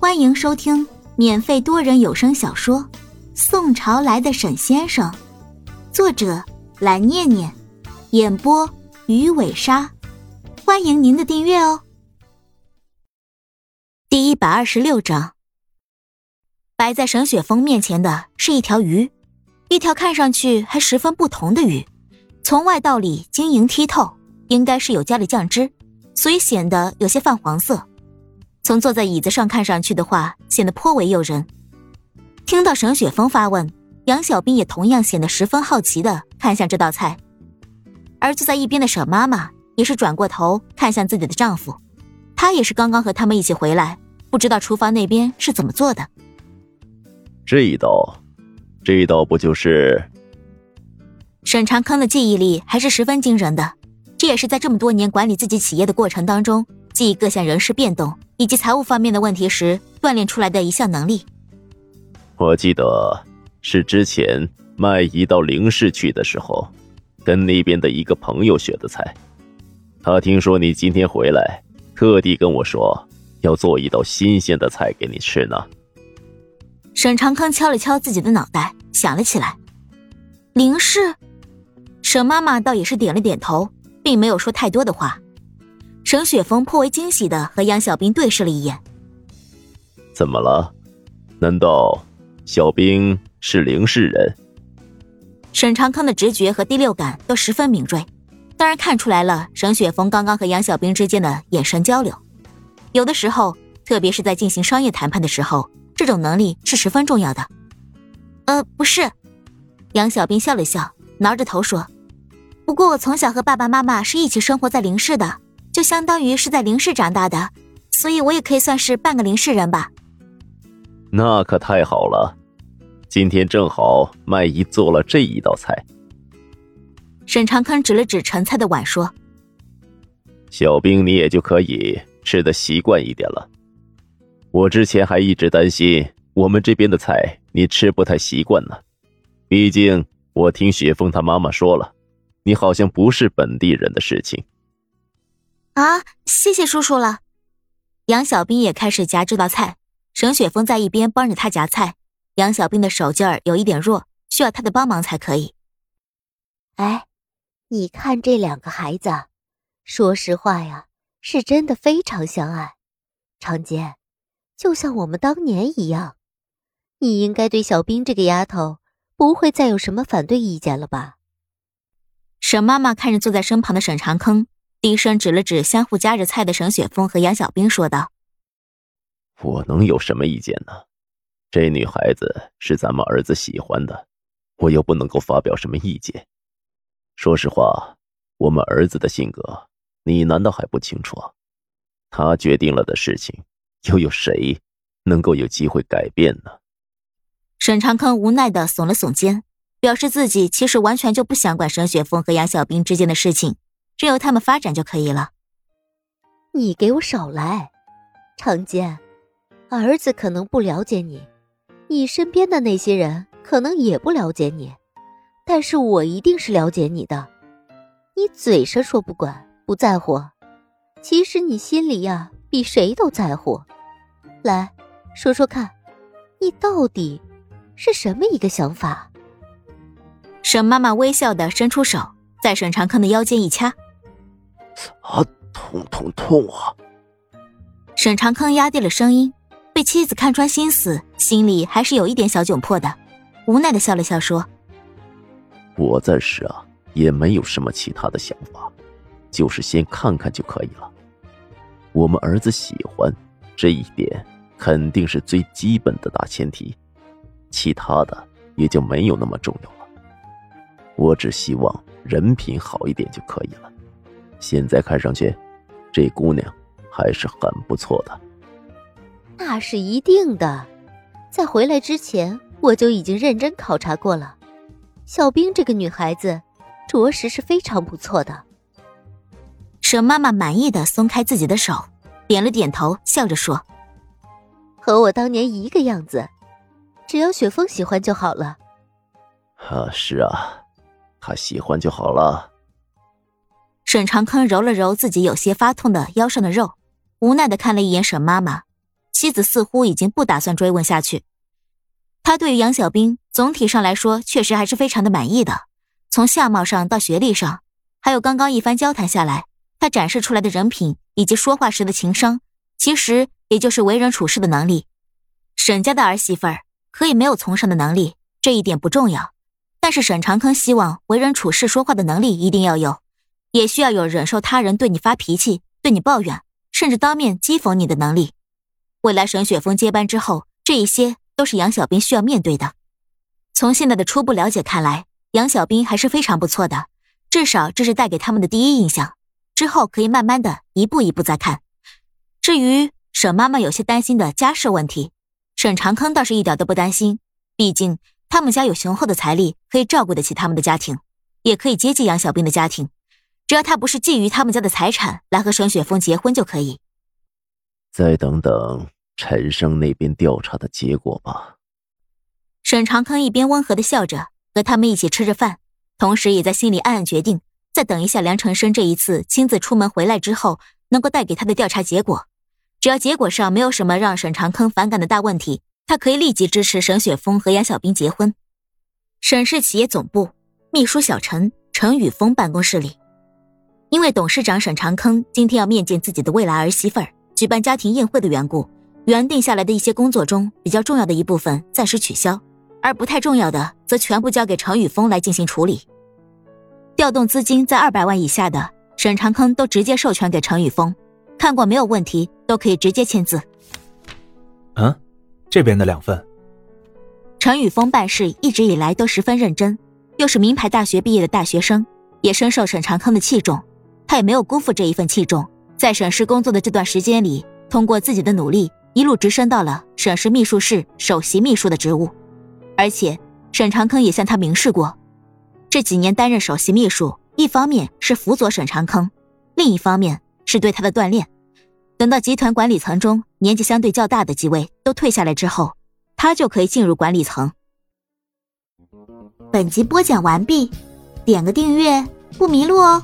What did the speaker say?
欢迎收听免费多人有声小说《宋朝来的沈先生》，作者蓝念念，演播鱼尾鲨。欢迎您的订阅哦。第一百二十六章，摆在沈雪峰面前的是一条鱼，一条看上去还十分不同的鱼，从外到里晶莹剔透，应该是有加了酱汁，所以显得有些泛黄色。从坐在椅子上看上去的话，显得颇为诱人。听到沈雪峰发问，杨小兵也同样显得十分好奇的看向这道菜，而坐在一边的沈妈妈也是转过头看向自己的丈夫，她也是刚刚和他们一起回来，不知道厨房那边是怎么做的。这一道，这一道不就是？沈长康的记忆力还是十分惊人的，这也是在这么多年管理自己企业的过程当中。记忆各项人事变动以及财务方面的问题时锻炼出来的一项能力。我记得是之前麦姨到灵市去的时候，跟那边的一个朋友学的菜。他听说你今天回来，特地跟我说要做一道新鲜的菜给你吃呢。沈长康敲了敲自己的脑袋，想了起来。灵氏，沈妈妈倒也是点了点头，并没有说太多的话。沈雪峰颇为惊喜的和杨小兵对视了一眼。怎么了？难道小兵是灵氏人？沈长康的直觉和第六感都十分敏锐，当然看出来了。沈雪峰刚刚和杨小兵之间的眼神交流，有的时候，特别是在进行商业谈判的时候，这种能力是十分重要的。呃，不是。杨小兵笑了笑，挠着头说：“不过我从小和爸爸妈妈是一起生活在灵氏的。”就相当于是在林氏长大的，所以我也可以算是半个林氏人吧。那可太好了，今天正好麦姨做了这一道菜。沈长康指了指盛菜的碗，说：“小兵，你也就可以吃的习惯一点了。我之前还一直担心我们这边的菜你吃不太习惯呢，毕竟我听雪峰他妈妈说了，你好像不是本地人的事情。”啊，谢谢叔叔了。杨小兵也开始夹这道菜，沈雪峰在一边帮着他夹菜。杨小兵的手劲儿有一点弱，需要他的帮忙才可以。哎，你看这两个孩子，说实话呀，是真的非常相爱。长杰，就像我们当年一样，你应该对小兵这个丫头不会再有什么反对意见了吧？沈妈妈看着坐在身旁的沈长坑。低声指了指相互夹着菜的沈雪峰和杨小兵，说道：“我能有什么意见呢？这女孩子是咱们儿子喜欢的，我又不能够发表什么意见。说实话，我们儿子的性格，你难道还不清楚？他决定了的事情，又有谁能够有机会改变呢？”沈长康无奈的耸了耸肩，表示自己其实完全就不想管沈雪峰和杨小兵之间的事情。只有他们发展就可以了。你给我少来，长坚，儿子可能不了解你，你身边的那些人可能也不了解你，但是我一定是了解你的。你嘴上说不管不在乎，其实你心里呀比谁都在乎。来说说看，你到底是什么一个想法？沈妈妈微笑的伸出手，在沈长康的腰间一掐。啊，痛痛痛啊！沈长康压低了声音，被妻子看穿心思，心里还是有一点小窘迫的，无奈的笑了笑说：“我暂时啊，也没有什么其他的想法，就是先看看就可以了。我们儿子喜欢这一点，肯定是最基本的大前提，其他的也就没有那么重要了。我只希望人品好一点就可以了。”现在看上去，这姑娘还是很不错的。那是一定的，在回来之前我就已经认真考察过了。小冰这个女孩子，着实是非常不错的。蛇妈妈满意的松开自己的手，点了点头，笑着说：“和我当年一个样子，只要雪峰喜欢就好了。”啊，是啊，他喜欢就好了。沈长康揉了揉自己有些发痛的腰上的肉，无奈的看了一眼沈妈妈，妻子似乎已经不打算追问下去。他对于杨小兵总体上来说确实还是非常的满意的，从相貌上到学历上，还有刚刚一番交谈下来，他展示出来的人品以及说话时的情商，其实也就是为人处事的能力。沈家的儿媳妇儿可以没有从上的能力，这一点不重要，但是沈长坑希望为人处事、说话的能力一定要有，也需要有忍受他人对你发脾气、对你抱怨，甚至当面讥讽你的能力。未来沈雪峰接班之后，这一些。都是杨小兵需要面对的。从现在的初步了解看来，杨小兵还是非常不错的，至少这是带给他们的第一印象。之后可以慢慢的一步一步再看。至于沈妈妈有些担心的家世问题，沈长坑倒是一点都不担心，毕竟他们家有雄厚的财力，可以照顾得起他们的家庭，也可以接济杨小兵的家庭。只要他不是觊觎他们家的财产来和沈雪峰结婚就可以。再等等。陈生那边调查的结果吧。沈长坑一边温和的笑着，和他们一起吃着饭，同时也在心里暗暗决定，再等一下梁成生这一次亲自出门回来之后，能够带给他的调查结果。只要结果上没有什么让沈长坑反感的大问题，他可以立即支持沈雪峰和杨小兵结婚。沈氏企业总部秘书小陈陈宇峰办公室里，因为董事长沈长坑今天要面见自己的未来儿媳妇儿，举办家庭宴会的缘故。原定下来的一些工作中，比较重要的一部分暂时取消，而不太重要的则全部交给程宇峰来进行处理。调动资金在二百万以下的，沈长坑都直接授权给程宇峰，看过没有问题，都可以直接签字。嗯，这边的两份。陈宇峰办事一直以来都十分认真，又是名牌大学毕业的大学生，也深受沈长坑的器重，他也没有辜负这一份器重，在沈氏工作的这段时间里，通过自己的努力。一路直升到了省市秘书室首席秘书的职务，而且沈长坑也向他明示过，这几年担任首席秘书，一方面是辅佐沈长坑，另一方面是对他的锻炼。等到集团管理层中年纪相对较大的几位都退下来之后，他就可以进入管理层。本集播讲完毕，点个订阅不迷路哦。